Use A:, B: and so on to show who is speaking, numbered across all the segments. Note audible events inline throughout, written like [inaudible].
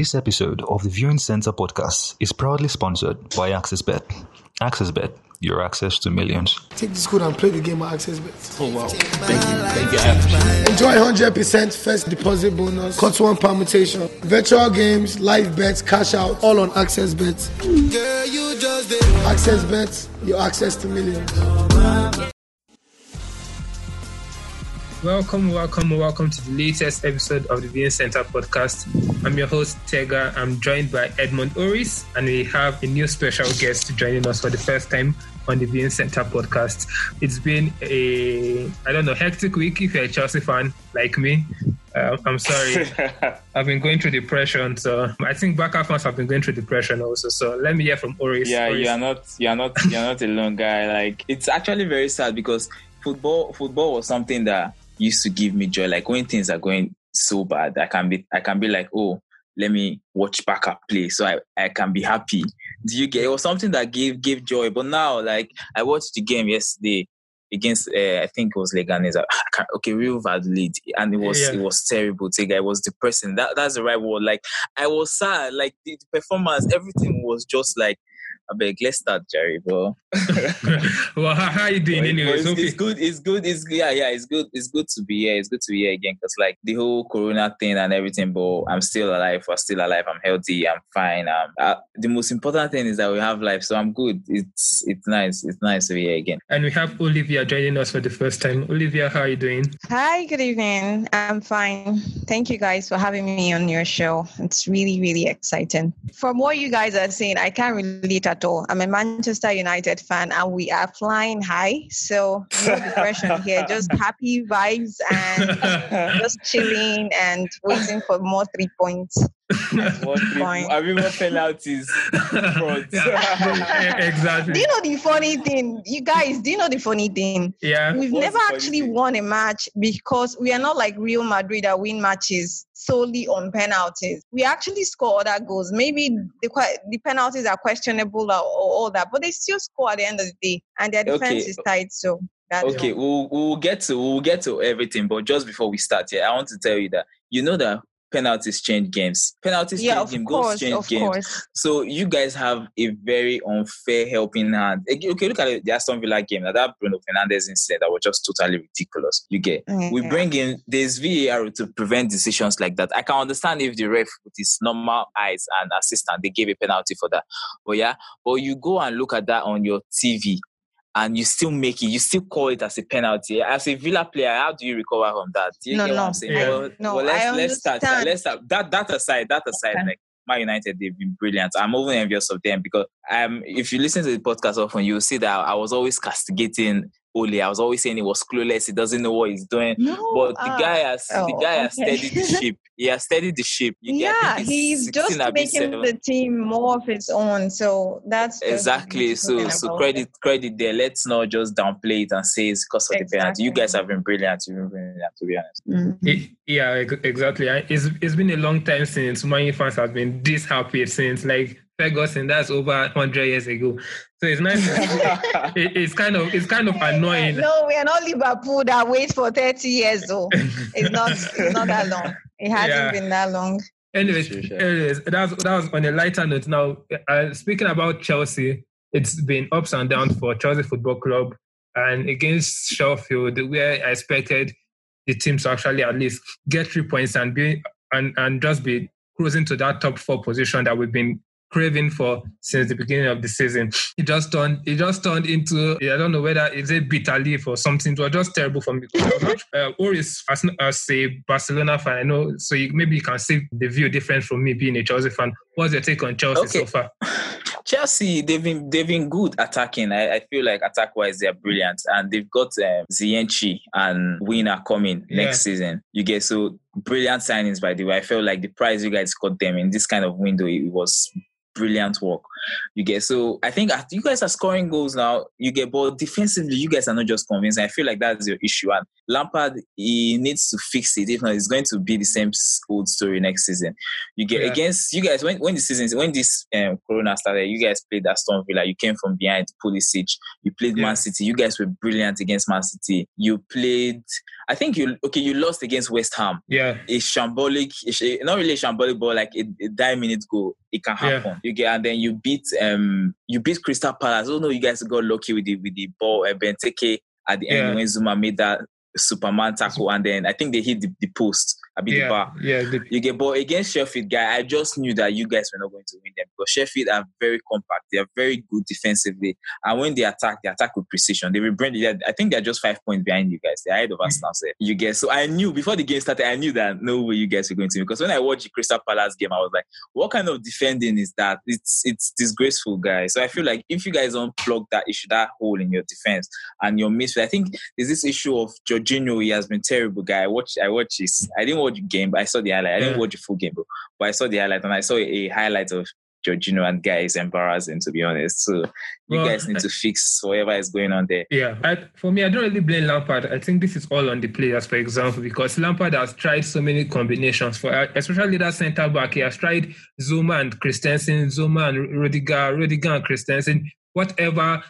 A: This episode of the Viewing Center podcast is proudly sponsored by AccessBet. AccessBet, your access to millions.
B: Take this code and play the game at AccessBet.
C: Oh wow. Thank you. Thank you.
B: Enjoy 100% first deposit bonus, cut one permutation, virtual games, live bets, cash out, all on AccessBet. AccessBet, your access to millions.
D: Welcome, welcome, welcome to the latest episode of the Viewing Center podcast. I'm your host, Tega. I'm joined by Edmund Oris, and we have a new special guest joining us for the first time on the Viewing Center podcast. It's been a, I don't know, hectic week if you're a Chelsea fan like me. Uh, I'm sorry. [laughs] I've been going through depression, so I think Barca fans have been going through depression also. So let me hear from Oris.
C: Yeah,
D: Oris.
C: you're not you're not you're not alone, guy. Like it's actually very sad because football football was something that used to give me joy. Like when things are going so bad, I can be I can be like, oh, let me watch Barca play so I, I can be happy. Do you get it was something that gave gave joy. But now like I watched the game yesterday against uh, I think it was Leganes. Okay, Real Valladolid, and it was
D: Yeah.
C: it was terrible. Tega, it was depressing. That that's the right word. Like I was sad. Like the, the performance, everything was just like. I beg, let's start, Jerry, bro. [laughs]
D: well, how, how are you doing
C: But
D: anyway?
C: it's,
D: So,
C: it's good. It's good. It's yeah, yeah. It's good. It's good to be here. It's good to be here again because like the whole Corona thing and everything. But I'm still alive. I'm still alive. I'm healthy. I'm fine. Um, uh, the most important thing is that we have life. So I'm good. It's it's nice. It's nice to be here again.
D: and we have Olivia joining us for the first time. Olivia, how are you doing?
E: Hi, good evening. I'm fine. Thank you guys for having me on your show. It's really, really exciting. From what you guys are saying, I can't relate at all. I'm a Manchester United fan and we are flying high. So, no depression here, just [laughs] happy vibes and just chilling and waiting for more three points.
C: What three-
E: Fine.
C: Have you more penalties? Frauds. [laughs]
D: Exactly.
E: Do you know the funny thing? You guys, do you know the funny thing?
D: Yeah.
E: We've
C: What's
E: never actually
C: thing?
E: won a match because we are not like Real Madrid that win matches solely on penalties. We actually score other goals. Maybe the the penalties are questionable or, or all that, but they still score at the end of the day, and their defense
C: Okay.
E: is tight. So that's
C: Okay, we'll we'll get to we'll get to everything, but just before we start, yeah, I want to tell you that you know that penalties change games. Penalties
E: yeah,
C: change games, goals change games.
E: course.
C: So you guys have a very unfair helping hand. Okay, look at it. the Aston Villa game. Now that Bruno Fernandes incident that was just totally ridiculous. You get. We bring in this VAR to prevent decisions like that. I can understand if the ref with his normal eyes and assistant they gave a penalty for that. But yeah, but you go and look at that on your TV and you still make it, you still call it as a penalty. As a Villa player, how do you recover from that? Do you
E: No,
C: get what
E: no.
C: I'm saying?
D: Yeah.
C: Well,
E: No,
C: well, let's
E: I
C: let's start. Let's start. That that aside, that aside,
E: Okay.
C: like Man United, they've been brilliant. I'm even envious of them because um, if you listen to the podcast often, you'll see that I was always castigating Ole. I was always saying he was clueless. He doesn't know what he's doing.
E: No,
C: But the
E: ah,
C: guy has the
E: oh,
C: guy has
E: okay.
C: steadied the ship. [laughs] He has steadied the ship. You
E: yeah,
C: think
E: he's
C: 16
E: just making the team more of his own. So that's
C: exactly. So so credit
E: it.
C: credit there. Let's not just downplay it and say it's because of the penalty. You guys have been brilliant. You've been brilliant to be honest.
E: Mm.
D: It- yeah, exactly. It's it's been a long time since Man U fans have been this happy since like Ferguson. That's over hundred years ago. So it's nice. [laughs] it, it's kind of it's kind of annoying.
E: No, we are not Liverpool that waits for 30 years though. It's not [laughs] it's not that long. It hasn't
D: Yeah.
E: been that long.
D: Anyways,
C: Sure, sure.
D: anyways, that was, that was on a lighter note. Now, uh, speaking about Chelsea, it's been ups and downs for Chelsea Football Club, and against Sheffield, where I expected the team to actually at least get three points and be and and just be cruising to that top four position that we've been craving for since the beginning of the season. It just turned it just turned into I don't know whether it's a bitter leaf or something. It was just terrible for me. Because I was uh, as, as a Barcelona fan, I know so you, maybe you can see the view different from me being a Chelsea fan. What's your take on Chelsea
C: Okay.
D: so far? [laughs]
C: Chelsea, they've been they've been good attacking. I, I feel like attack wise they're brilliant, and they've got um, Ziyech and Werner coming
D: Yeah.
C: next season. You get so brilliant signings by the way. I felt like the price you guys got them in this kind of window it was brilliant work. You get so I think you guys are scoring goals now. You get but defensively, you guys are not just convinced. I feel like that's your issue. And Lampard he needs to fix it. If not, it's going to be the same old story next season. You get yeah. against you guys when when the season when this um, Corona started, you guys played Aston Villa. You came from behind Pulisic. You played yeah. Man City. You guys were brilliant against Man City. You played. I think you okay. You lost against West Ham.
D: Yeah,
C: a shambolic, a, not really a shambolic, but like a, a nine minute goal. It can happen. Yeah. You get and then you beat um you beat Crystal Palace. Oh no, you guys got lucky with the with the ball. Uh, Benteke at the end yeah. when Zouma made that Superman tackle, and then I think they hit the, the post. I beat
D: yeah,
C: the bar.
D: Yeah, the,
C: you get but against Sheffield, guy. I just knew that you guys were not going to win them because Sheffield are very compact. They are very good defensively, and when they attack, they attack with precision. They will bring. I think they're just five points behind you guys. They're ahead of us now. So you guys. So I knew before the game started, I knew that no way you guys were going to. win Because when I watched the Crystal Palace game, I was like, what kind of defending is that? It's it's disgraceful, guys. So I feel like if you guys don't plug that issue, that hole in your defense and your midfield, I think there's this issue of Jorginho. He has been terrible, guy. I watched. I watched his. I didn't watch the game, but I saw the highlight. I didn't watch the full game, but I saw the highlight and I saw a highlight of Jorginho and guys embarrassing to be honest. So you well, guys need to fix whatever is going on there.
D: Yeah, I, for me, I don't really blame Lampard. I think this is all on the players, for example, because Lampard has tried so many combinations for, especially that centre back. He has tried Zouma and Christensen, Zouma and Rudiger, Rudiger and Christensen, whatever.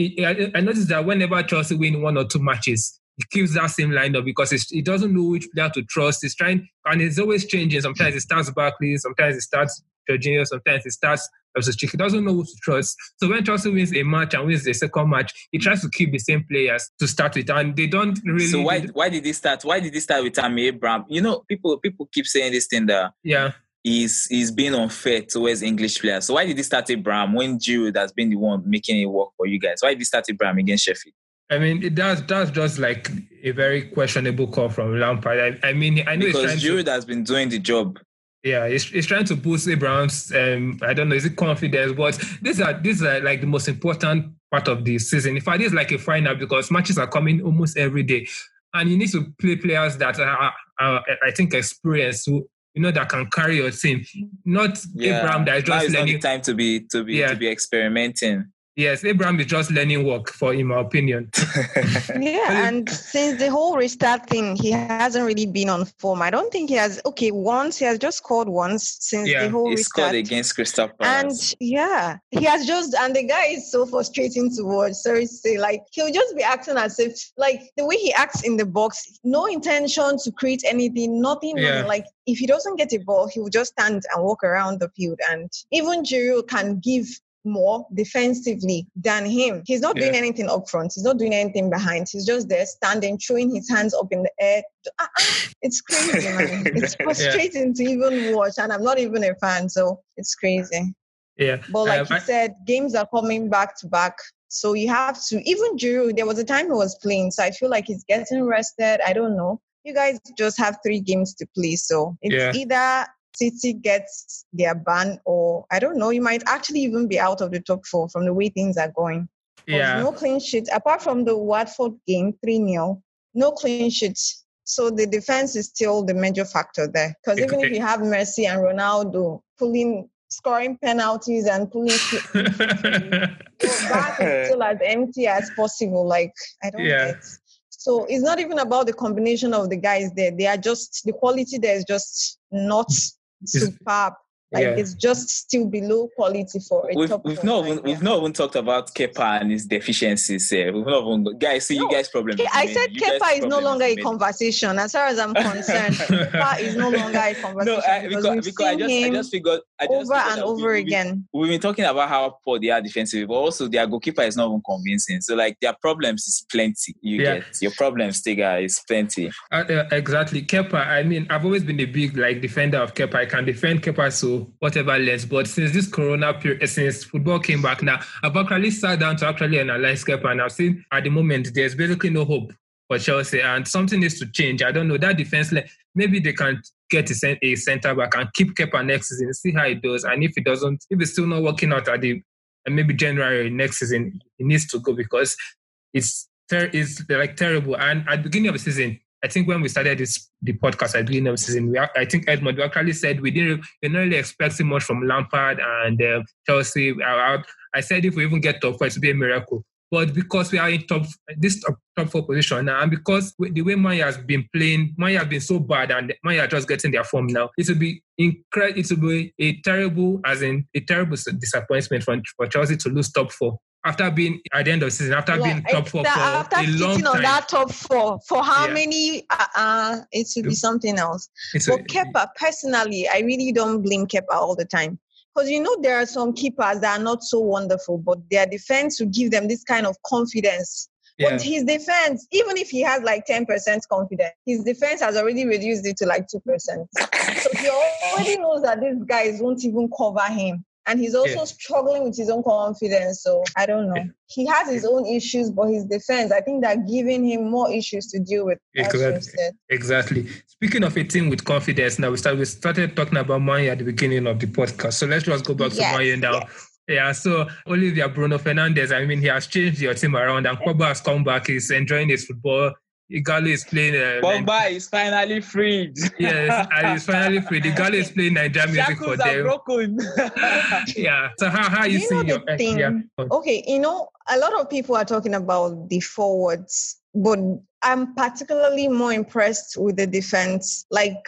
D: I noticed that whenever Chelsea win one or two matches, he keeps that same lineup because he doesn't know which player to trust. He's trying, and it's always changing. Sometimes it starts Barkley, sometimes it starts Jorginho, sometimes it starts Kovacic. He doesn't know who to trust. So when Chelsea wins a match and wins the second match, he tries to keep the same players to start with, and they don't really.
C: So why why did he start? Why did he start with Tammy Abraham? You know, people people keep saying this thing that
D: yeah.
C: He's, he's being unfair towards English players. So why did he start Abraham when Giroud has been the one making it work for you guys? Why did he start Abraham against Sheffield?
D: I mean, it does. That's just like a very questionable call from Lampard. I, I mean, I know
C: because Giroud
D: to,
C: has been doing the job.
D: Yeah, he's, he's trying to boost Abraham's. Um, I don't know, is it confidence? But these are these are like the most important part of the season. In fact, it's like a final because matches are coming almost every day, and you need to play players that are, are I think, experienced who you know that can carry your team. Not yeah. Abraham that is just
C: now learning. time to be to be yeah. to be experimenting.
D: Yes, Abraham is just learning work, for in my opinion. [laughs]
E: yeah, and since the whole restart thing, he hasn't really been on form. I don't think he has. Okay, once he has just scored once since yeah, the whole
C: he
E: restart.
C: scored against Crystal
E: Palace. And yeah, he has just. And the guy is so frustrating to watch. Sorry to say, like he'll just be acting as if, like the way he acts in the box, no intention to create anything, nothing. Yeah. Like if he doesn't get a ball, he will just stand and walk around the field. And even Giroud can give more defensively than him. He's not yeah. doing anything up front. He's not doing anything behind. He's just there standing, throwing his hands up in the air. Ah, ah, it's crazy, man. [laughs] It's frustrating yeah. to even watch, and I'm not even a fan, so it's crazy.
D: Yeah.
E: But like um, you I, said, games are coming back to back. So you have to even Giroud, there was a time he was playing. So I feel like he's getting rested. I don't know. You guys just have three games to play. So it's yeah. either City gets their ban, or I don't know, you might actually even be out of the top four from the way things are going.
D: Yeah.
E: No clean sheets apart from the Watford game, 3 0, no clean sheets. So the defense is still the major factor there. Because even if you have Messi and Ronaldo pulling, scoring penalties and pulling, [laughs] back is still as empty as possible. Like, I don't yeah. get. So it's not even about the combination of the guys there. They are just, the quality there is just not surfar, Like yeah. it's just still below quality for a
C: we've,
E: top.
C: We've not even, we've not even talked about Kepa and his deficiencies. Uh, we've not even guys see no, you guys problem.
E: I said you Kepa is no longer a conversation. As far as I'm concerned, [laughs] Kepa is no longer a conversation. No, I, because, because, because I just I just figured I just over and over
C: we,
E: again.
C: We, we've been talking about how poor they are defensively, but also their goalkeeper is not even convincing. So like their problems is plenty. You yeah. get your problems, Tega, is plenty.
D: Uh, uh, exactly, Kepa. I mean, I've always been a big like defender of Kepa. I can defend Kepa so whatever less. But since this Corona period, eh, since football came back now, I've actually sat down to actually analyze Kepa, and I've seen at the moment there's basically no hope for Chelsea, and something needs to change. I don't know that defense. Maybe they can get a centre back and keep Kepa next season, see how it does, and if it doesn't, if it's still not working out at the maybe January next season, it needs to go because it's ter- it's like terrible. And at the beginning of the season, I think when we started this the podcast at beginning of season, we, I think Edmund we actually said we didn't we didn't really expecting much from Lampard and uh, Chelsea. I, I said if we even get top four, it would be a miracle. But because we are in top this top, top four position now, and because the way Maya has been playing, Maya has been so bad, and Maya just getting their form now, it will be incredible. It will be a terrible, as in a terrible disappointment for, for Chelsea to lose top four after being at the end of the season, after being top four for after a long time.
E: on that top four for how yeah. many? Uh, uh, it should be something else. It's but a, Kepa, personally, I really don't blame Kepa all the time. Because you know there are some keepers that are not so wonderful, but their defense will give them this kind of confidence. Yeah. But his defense, even if he has like 10% confidence, his defense has already reduced it to like 2%. So he already knows that these guys won't even cover him and he's also yeah. struggling with his own confidence. So I don't know. Yeah. He has his own issues, but his defense, I think, they're giving him more issues to deal with.
D: Exactly. Exactly. Speaking of a team with confidence, now we started we started talking about Maya at the beginning of the podcast. So let's just go back yes. to Maya now. Yes. Yeah, so Olivia Bruno Fernandes, I mean, he has changed your team around and Pogba has come back. He's enjoying his football. Ighalo is playing. Uh,
C: Pogba is finally freed.
D: yes, and he's finally freed. Ighalo is playing Nigerian music for them.
C: broken. [laughs]
D: yeah. So how how you, you see your
E: thing,
D: yeah.
E: Okay, you know, a lot of people are talking about the forwards, but I'm particularly more impressed with the defense. Like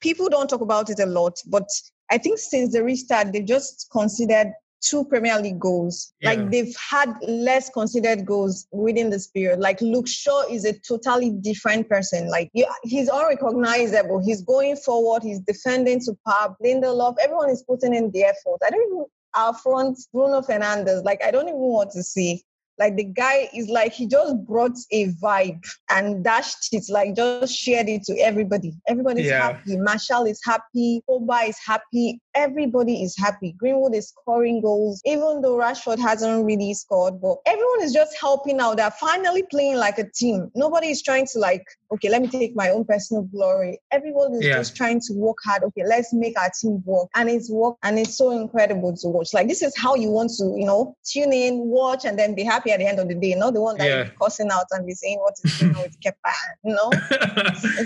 E: people don't talk about it a lot, but I think since the restart, they've just considered two Premier League goals. Yeah. Like they've had less considered goals within this period. Like Luke Shaw is a totally different person. Like you, he's unrecognizable. He's going forward. He's defending to Pab, Lindelof. Everyone is putting in the effort. I don't even our front Bruno Fernandes. Like I don't even want to see. Like the guy is like he just brought a vibe and dashed it, like just shared it to everybody. Everybody's yeah. happy. Martial is happy. Oba is happy. Everybody is happy. Greenwood is scoring goals, even though Rashford hasn't really scored. But everyone is just helping out. They're finally playing like a team. Nobody is trying to like, okay, let me take my own personal glory. Everyone is yeah. just trying to work hard. Okay, let's make our team work, and it's work, and it's so incredible to watch. Like this is how you want to, you know, tune in, watch, and then be happy at the end of the day, not the one that yeah. you're cussing out and be saying what is going on with [laughs] Kepa. You know,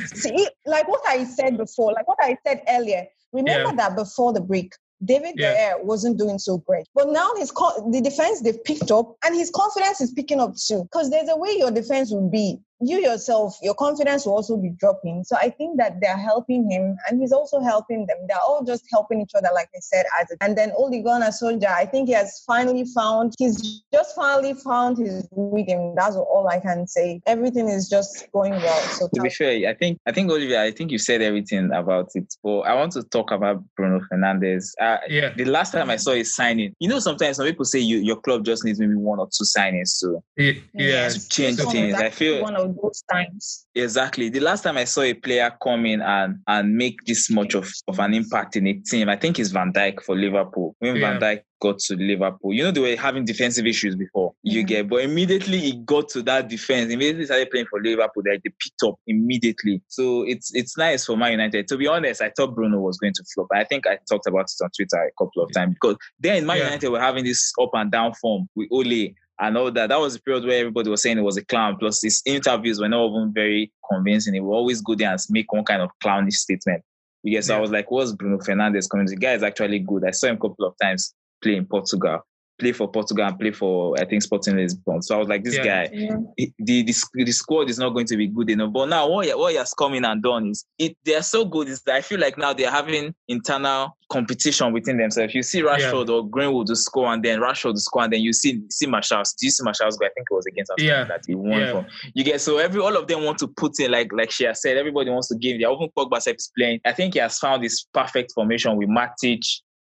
E: [laughs] See, like what I said before, like what I said earlier. Remember yeah. that before the break, David yeah. wasn't doing so great. But now his the defense they've picked up and his confidence is picking up too. Because there's a way your defense will be you yourself, your confidence will also be dropping. So I think that they're helping him and he's also helping them. They're all just helping each other, like I said. As a, and then Ole Solskjaer, I think he has finally found, he's just finally found his rhythm. That's all I can say. Everything is just going well. So
C: to be fair, I think, I think Olivia, I think you said everything about it. But I want to talk about Bruno Fernandes. Uh, yeah. The last time I saw his signing, you know, sometimes some people say you, your club just needs maybe one or two signings to,
D: yeah.
C: to change things. I feel
E: one of those times.
C: Exactly. The last time I saw a player come in and and make this much of, of an impact in a team, I think it's Van Dijk for Liverpool. When yeah. Van Dijk got to Liverpool, you know they were having defensive issues before. You mm-hmm. get, but immediately he got to that defense. Immediately started playing for Liverpool. They, they picked up immediately. So it's it's nice for Man United. To be honest, I thought Bruno was going to flop. I think I talked about it on Twitter a couple of times because then Man yeah. United were having this up and down form with Ole and know that. That was the period where everybody was saying it was a clown. Plus, his interviews were not even very convincing. He would always go there and make one kind of clownish statement. Yes, yeah. I was like, what's Bruno Fernandes coming? The guy is actually good. I saw him a couple of times play in Portugal play for Portugal and play for I think Sporting Lisbon. So I was like, this yeah. guy, yeah. the, the the squad is not going to be good enough. But now what what he has come in and done is it they are so good is that I feel like now they're having internal competition within themselves. You see Rashford yeah. or Greenwood to score and then Rashford to score and then you see see Martial's. Do you see Martial's goal? I think it was against us yeah. that he won from. You get so every all of them want to put in like like she has said. Everybody wants to give. Their open Pogba is playing. I think he has found his perfect formation with Matic,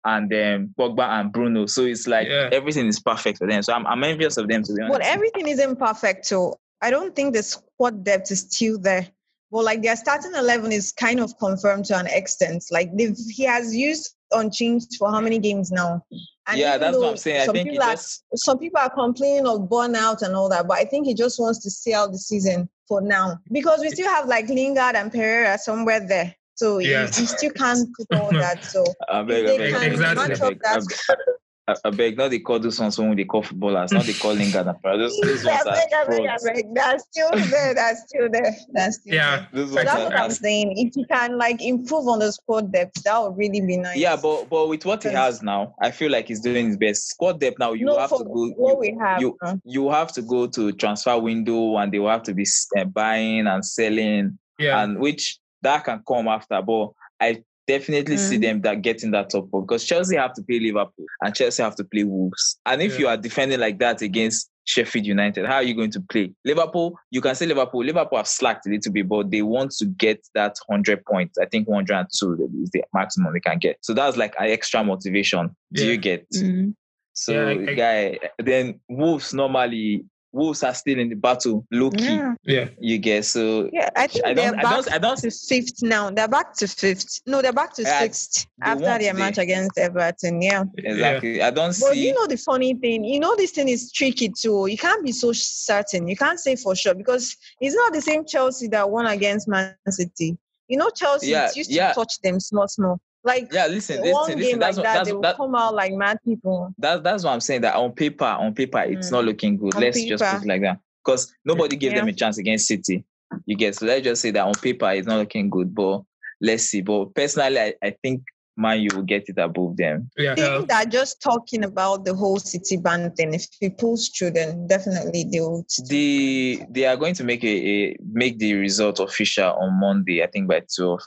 C: and um, Pogba and Bruno. So it's like yeah. everything is perfect for them. So I'm, I'm envious of them to be honest.
E: But everything isn't perfect. So I don't think the squad depth is still there. But like their starting eleven is kind of confirmed to an extent. Like he has used unchanged for how many games now?
C: And yeah, that's what I'm saying. I think
E: people are, some people are complaining of burnout and all that, but I think he just wants to see out the season for now because we still have like Lingard and Pereira somewhere there. So yeah. you, you, still can't [laughs] put all that. So
C: I beg, I beg, exactly.
D: That,
C: I, I beg, not they call those ones when they call footballers, not they call Lingard and Pereira. Those, [laughs] those
E: I beg,
C: are
E: I beg. That's still there. That's still there. That's still
D: Yeah.
E: there.
C: Those
E: So that's
C: are,
E: what I'm saying. If you can like improve on the squad depth, that would really be nice.
C: yeah, but but with what he has now, I feel like he's doing his best. Squad depth now, you
E: no,
C: have to go.
E: what
C: you-
E: we have.
C: you-
E: uh,
C: you have to go to transfer window and they will have to be uh, buying and selling
D: Yeah.
C: and which that can come after but i definitely see
E: Mm.
C: them that getting that top four because chelsea have to play liverpool and chelsea have to play wolves and if
D: Yeah.
C: you are defending like that against sheffield united how are you going to play liverpool you can say liverpool liverpool have slacked a little bit but they want to get that 100 points i think 102 is the maximum they can get so that's like an extra motivation do
D: Yeah.
C: you get
E: mm.
C: so,
D: Yeah, I- I-
C: guy, then Wolves normally Wolves are still in the battle, low key.
E: Yeah.
D: yeah.
C: You get so.
E: Yeah, I think
C: I
E: they're
C: don't. I
E: back
C: don't. I don't.
E: to fifth now. They're back to fifth. No, they're back to
C: Yeah,
E: sixth after their
C: today.
E: match against Everton. Yeah.
C: Exactly. I don't see.
E: But
C: see.
E: you know the funny thing, you know this thing is tricky too. You can't be so certain. You can't say for sure because it's not the same Chelsea that won against Man City. You know Chelsea
C: Yeah,
E: used
C: yeah.
E: to touch them small, small. Like
C: yeah, listen,
E: one
C: listen,
E: game
C: listen.
E: like
C: That's what,
E: that,
C: that's
E: they will
C: that,
E: come out like mad people.
C: that, that's what I'm saying. That on paper, on paper, it's
E: Mm.
C: not looking good.
E: On
C: Let's just put it like that because nobody gave them a chance against City. You get so let's just say that on paper it's not looking good, but let's see. But personally, I, I think Man U will get it above them.
D: Yeah.
E: I think that just talking about the whole City ban thing, if it pulls through, then definitely they will.
C: the they are going to make a, a make the result official on Monday, I think by 12.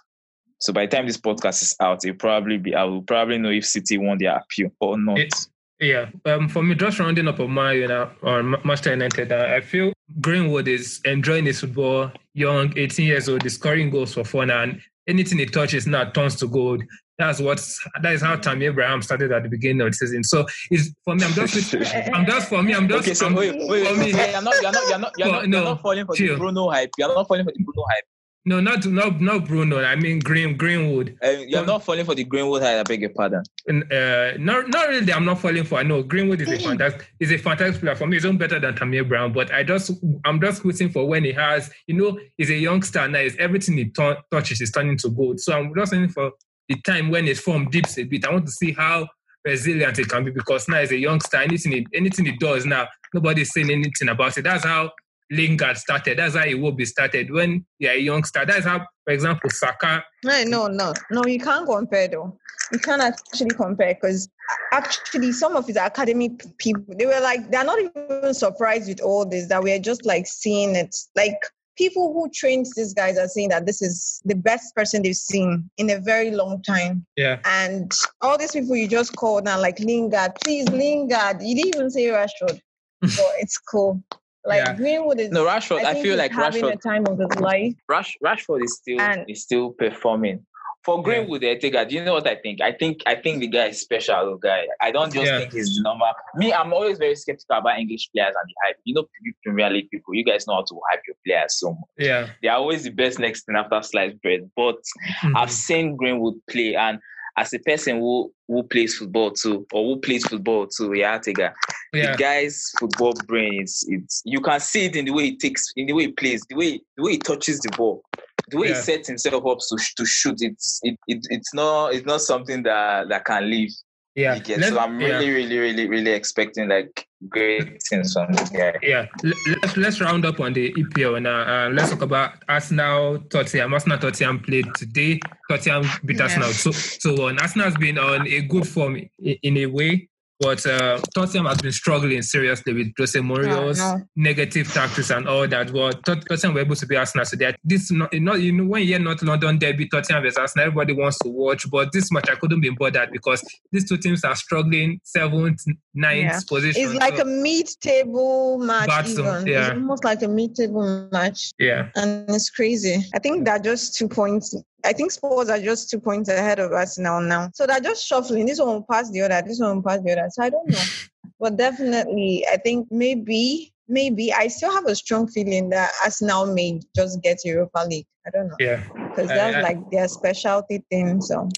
C: So by the time this podcast is out, it probably be I will probably know if City won their appeal or not.
D: It- Yeah, um, for me, just rounding up on my, you know, on Manchester United, uh, I feel Greenwood is enjoying his football, young, 18 years old, is scoring goals for fun, and anything he touches now turns to gold. That's what's that is how Tammy Abraham started at the beginning of the season. So it's for me, I'm just, [laughs] I'm just for me, I'm just,
C: okay, so
D: I'm,
C: wait, wait, wait,
D: for me-
C: you're not, you're not, you're not, you're
D: For-
C: not, you're not falling for
D: chill.
C: the Bruno hype. You're not falling for the Bruno hype.
D: No, not not not Bruno. I mean Green Greenwood.
C: Um, you're
D: For-
C: not falling for the Greenwood. I beg your pardon.
D: And, uh, not not really. I'm not falling for. I know Greenwood is a fantastic is a fantastic player for me. He's even better than Tammy Abraham. But I just I'm just waiting for when he has. You know, he's a youngster now. Is everything he t- touches is turning to gold. So I'm just waiting for the time when his form dips a bit. I want to see how resilient he can be because now he's a youngster. Anything he, anything he does now, nobody's saying anything about it. That's how Lingard started. That's how be started when you're a youngster. That's how, for example, Saka.
E: No, no, no, no. You can't compare though. You can't actually compare because actually some of his academy people they were like they're not even surprised with all this that we're just like seeing it like people who trained these guys are saying that this is the best person they've seen in a very long time
D: Yeah,
E: and all these people you just called now like Lingard please Lingard you didn't even say Rashford [laughs] but it's cool like
D: Yeah.
E: Greenwood is
C: No, Rashford. I,
E: think
C: feel like
E: having
C: Rashford.
E: the time of his life
C: Rash, Rashford is still
E: And-
C: is still performing. For Greenwood, I think. Do you know what I think? I think I think the guy is special. Guy. I don't just
D: Yeah.
C: think he's the normal. Me, I'm always very skeptical about English players and the hype. You know, Premier League people. You guys know how to hype your players so much.
D: yeah.
C: They are always the best next thing after sliced bread. But
D: Mhm.
C: I've seen Greenwood play, and as a person who who plays football too, or who plays football too, yeah, Tega,
D: yeah.
C: the guy's football brain is it's you can see it in the way he takes in the way he plays the way the way he touches the ball the way
D: Yeah.
C: he sets himself up to, to shoot it's it, it it's not it's not something that that can leave
D: Yeah,
C: you get
D: Let's-
C: so i'm
D: yeah.
C: really really really really expecting like great things from this guy
D: Yeah, let's let's round up on the EPL now. Uh, let's talk about Arsenal, Tottenham. Arsenal, Tottenham played today. Tottenham beat
E: Yeah.
D: Arsenal so so on. Arsenal has been on a good form in, in a way, but uh, Tottenham has been struggling seriously with Jose Mourinho's
E: Oh, no.
D: negative tactics and all that. Tot- Tottenham were able to beat Arsenal today. This not, you know, you know when you hear North London derby, Tottenham versus Arsenal, everybody wants to watch. But this match I couldn't be bothered because these two teams are struggling seventh, ninth
E: Yeah.
D: position.
E: It's like
D: So,
E: a mid-table match.
D: Battle, yeah.
E: It's almost like a mid-table match,
D: yeah.
E: and it's crazy. I think they're just two points. I think Spurs are just two points ahead of us now. Now, so they're just shuffling. This one will pass the other. This one will pass the other. So I don't know, [laughs] but definitely, I think maybe, maybe I still have a strong feeling that Arsenal may just get Europa League. I don't know
D: Yeah.
E: because that's
D: Uh,
E: like their specialty thing. So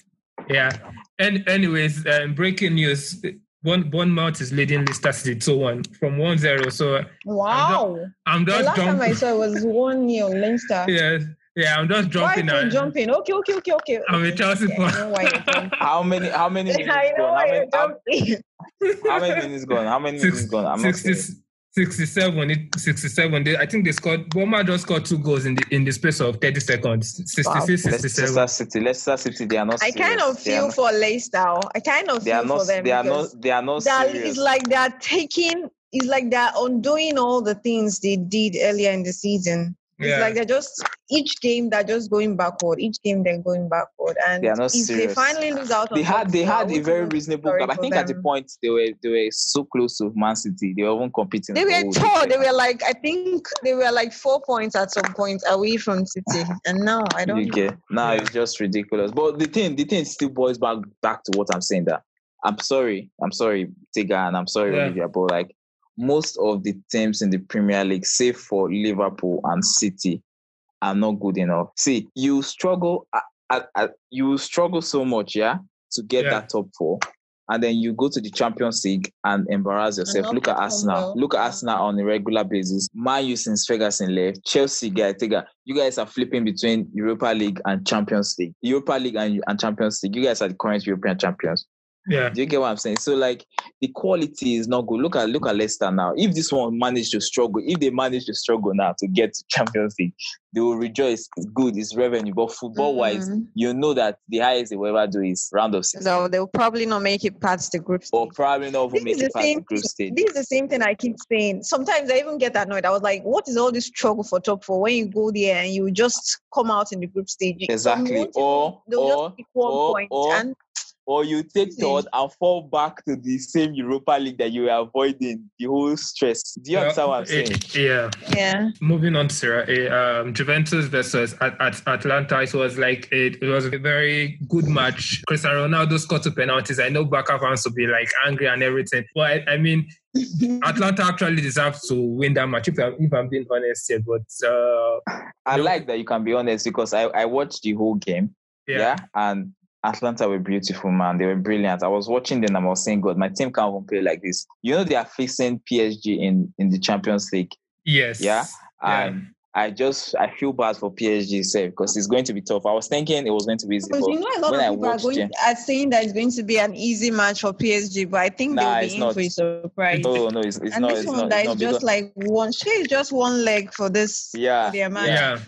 D: Yeah. And anyways, um, breaking news. One Bournemouth is leading Leicester City 2-1 from 1-0. So
E: wow,
D: I'm
E: the
D: just
E: last time I [laughs] saw it was one nil Leicester.
D: Yeah, yeah, I'm just
E: Why
D: jumping.
E: are you
D: and-
E: jumping? Okay, okay, okay, okay.
D: I'm a. Chelsea
E: Yeah,
D: fan.
E: know why you're jumping. [laughs]
C: how many how many [laughs] minutes
E: I know
C: gone?
E: why
C: how
E: you're
C: many, how,
E: jumping. [laughs]
C: How many minutes gone? How many minutes gone? I'm
D: 60,
C: saying.
D: 67, it- 67. They, I think they scored. Boma just scored two goals in the in the space of 30 seconds. 66,
C: Wow.
D: 67.
C: Leicester City. Leicester City. They are not.
E: I kind of
C: They are
E: feel
C: not-
E: for Leicester. I kind of
C: They are
E: feel for
C: not.
E: them
C: They are not. They are not
E: that
C: serious.
E: it's like they're taking. It's like they're undoing all the things they did earlier in the season. It's
D: Yeah.
E: like they're just each game they're just going backward. Each game they're going backward, and
C: They
E: if they finally lose out, on
C: they had they had a very reasonable gap. I think at the point they were they were so close to Man City. They were even competing.
E: They were tall. They were like I think they were like four points at some point away from City, and now I don't.
C: Okay, now
D: Yeah.
C: it's just ridiculous. But the thing the thing still boils back back to what I'm saying that I'm sorry, I'm sorry, Tega, and I'm sorry,
D: Yeah.
C: Olivia, but like most of the teams in the Premier League, save for Liverpool and City, are not good enough. See, you struggle at, at, at- you struggle so much, yeah, to get
D: Yeah.
C: that top four. And then you go to the Champions League and embarrass yourself. Look at
E: perform
C: Arsenal.
E: well.
C: Look at Arsenal on a regular basis. Man U since Ferguson left. Chelsea, guy, Tega, you guys are flipping between Europa League and Champions League. Europa League and, and Champions League. You guys are the current European champions.
D: Yeah.
C: Do you get what I'm saying? So like the quality is not good. Look at look at Leicester now. If this one managed to struggle, if they manage to struggle now to get to Champions League, they will rejoice. It's good, it's revenue. But football wise,
E: Mhm.
C: you know that the highest they will ever do is round of six.
E: So they'll probably not make it past the group stage.
C: Or probably not even
E: This
C: make
E: is
C: it
E: the
C: past the
E: same.
C: group stage.
E: This is the same thing I keep saying. Sometimes I even get annoyed. I was like, "What is all this struggle for top four? When you go there and you just come out in the group stage,
C: Exactly. Or-
E: they'll
C: or-
E: just pick one
C: or-
E: point
C: or-
E: and
C: Or you take
E: See.
C: third and fall back to the same Europa League that you were avoiding the whole stress. Do you understand what I'm
D: Eh,
C: saying?
D: Yeah.
E: yeah.
D: Moving on to Serie A, um, Juventus versus at, at Atalanta. It was like a, it was a very good match. Cristiano Ronaldo scored two penalties. I know Barca fans will be like angry and everything, but I, I mean, [laughs] Atalanta actually deserves to win that match. If I'm, if I'm being honest here, but uh,
C: I
D: No.
C: like that you can be honest because I, I watched the whole game.
D: yeah,
C: Yeah. And Atalanta were beautiful, man. They were brilliant. I was watching them and I was saying, God, my team can't even play like this. You know, they are facing PSG in, in the Champions League.
D: yes,
C: Yeah.
D: Yeah.
C: And I just, I feel bad for PSG itself because it's going to be tough. I was thinking it was going to be easy.
E: Because
C: but
E: you know a lot of
C: I
E: people are going
C: them-
E: are saying that it's going to be an easy match for PSG, but I think
C: Nah,
E: they'll be in
C: not.
E: for a surprise.
C: Oh, no, it's, it's
E: and
C: not.
E: this
C: It's
E: one
C: not.
E: that
C: It's
E: is just
C: because,
E: like one. She is just one leg for this.
C: yeah.
E: for their match.
D: yeah,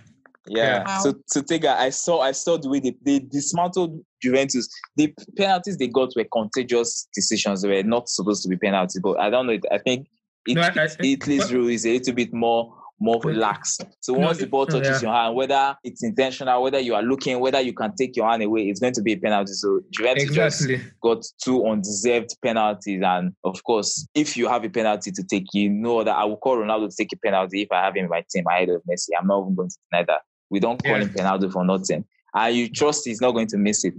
C: Yeah.
E: Wow.
C: So to take a, I saw I saw the way they, they dismantled Juventus. The penalties they got were contagious decisions. They were not supposed to be penalties, but I don't know. I think it,
D: No, I- I-
C: Italy's rule is a little bit more more lax. So
D: No,
C: once the ball touches
D: yeah.
C: your hand, whether it's intentional, whether you are looking, whether you can take your hand away, it's going to be a penalty. So Juventus just got two undeserved penalties. And of course, if you have a penalty to take, you know that I will call Ronaldo to take a penalty if I have him in my team ahead of Messi. I'm not even going to deny that. We don't call
D: Yeah.
C: him Penaldo for nothing. And you trust he's not going to miss it.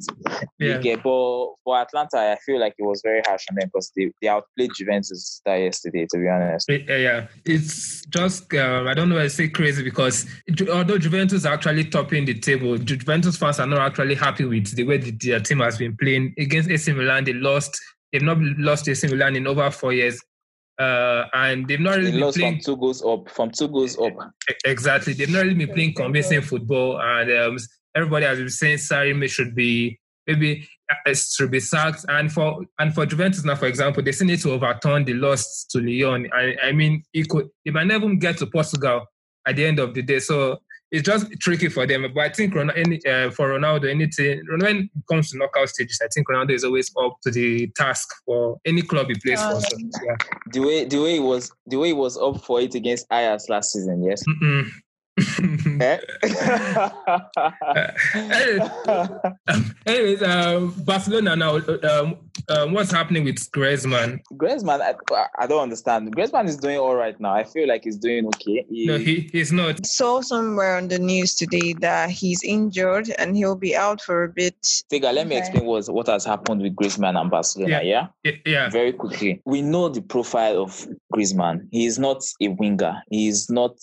D: Yeah.
C: get- but for Atalanta, I feel like it was very harsh on them because they, they outplayed Juventus that yesterday, to be honest.
D: Yeah, yeah. It's just um, I don't know. I say crazy because although Juventus are actually topping the table, Juventus fans are not actually happy with the way the, their team has been playing against AC Milan. They lost. They've not lost AC Milan in over four years, uh, and they've not
C: They
D: really been
C: lost from two goals up. From two goals up.
D: exactly. They've not really been playing convincing football, and um, everybody has been saying Sarri should be maybe uh, should be sacked. And for and for Juventus now, for example, they still need to overturn the loss to Lyon. I, I mean, it could they might never even get to Portugal at the end of the day. So it's just tricky for them. But I think Ron- any, uh, for Ronaldo, anything when it comes to knockout stages, I think Ronaldo is always up to the task for any club he plays for. So, yeah.
C: The way the way it was the way it was up for it against Ajax last season, yes.
D: Mm-mm.
C: Eh?
D: Anyways, [laughs] um, Barcelona now. Um, um, what's happening with Griezmann?
C: Griezmann, I, I don't understand. Griezmann is doing all right now. I feel like he's doing okay. He-
D: No, he, he's not.
E: Saw somewhere on the news today that he's injured and he'll be out for a bit.
C: Figure, let me explain what's, what has happened with Griezmann and Barcelona. Yeah.
D: Yeah,
C: very quickly. We know the profile of Griezmann. He is not a winger. He is not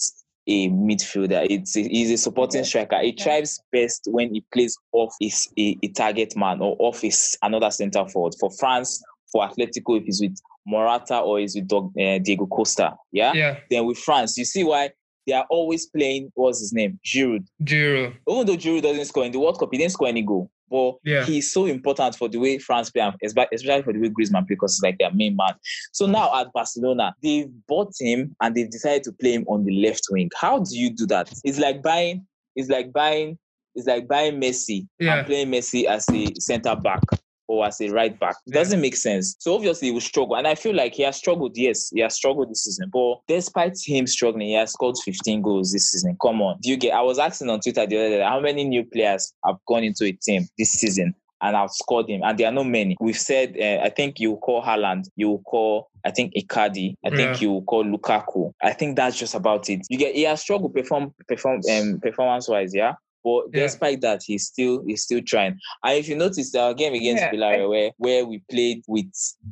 C: a midfielder. It's a, he's a supporting striker. He thrives best when he plays off his a, a target man or off his another centre forward. For France, for Atletico, if he's with Morata or he's with Dog, uh, Diego Costa. Yeah?
D: yeah.
C: Then with France, you see why they are always playing. What's his name? Giroud
D: Giro.
C: even though Giroud doesn't score in the World Cup, he didn't score any goal. But
D: Yeah.
C: he's so important for the way France play, and especially for the way Griezmann play, because he's like their main man. So now at Barcelona, they've bought him and they've decided to play him on the left wing. How do you do that? It's like buying, it's like buying, it's like buying Messi
D: Yeah.
C: and playing Messi as a centre back or as a right back. It doesn't make sense. So obviously he will struggle. And I feel like he has struggled, yes, he has struggled this season. But despite him struggling, he has scored 15 goals this season. Come on. Do you get I was asking on Twitter the other day how many new players have gone into a team this season and have scored him? And there are not many. We've said uh, I think you call Haaland, you call I think Icardi, I think
D: Yeah.
C: you call Lukaku. I think that's just about it. You get he has struggled perform perform um, performance wise, yeah. But
D: Yeah.
C: despite that, he's still he's still trying. And if you notice our game against
E: Yeah.
C: Villarreal, where, where we played with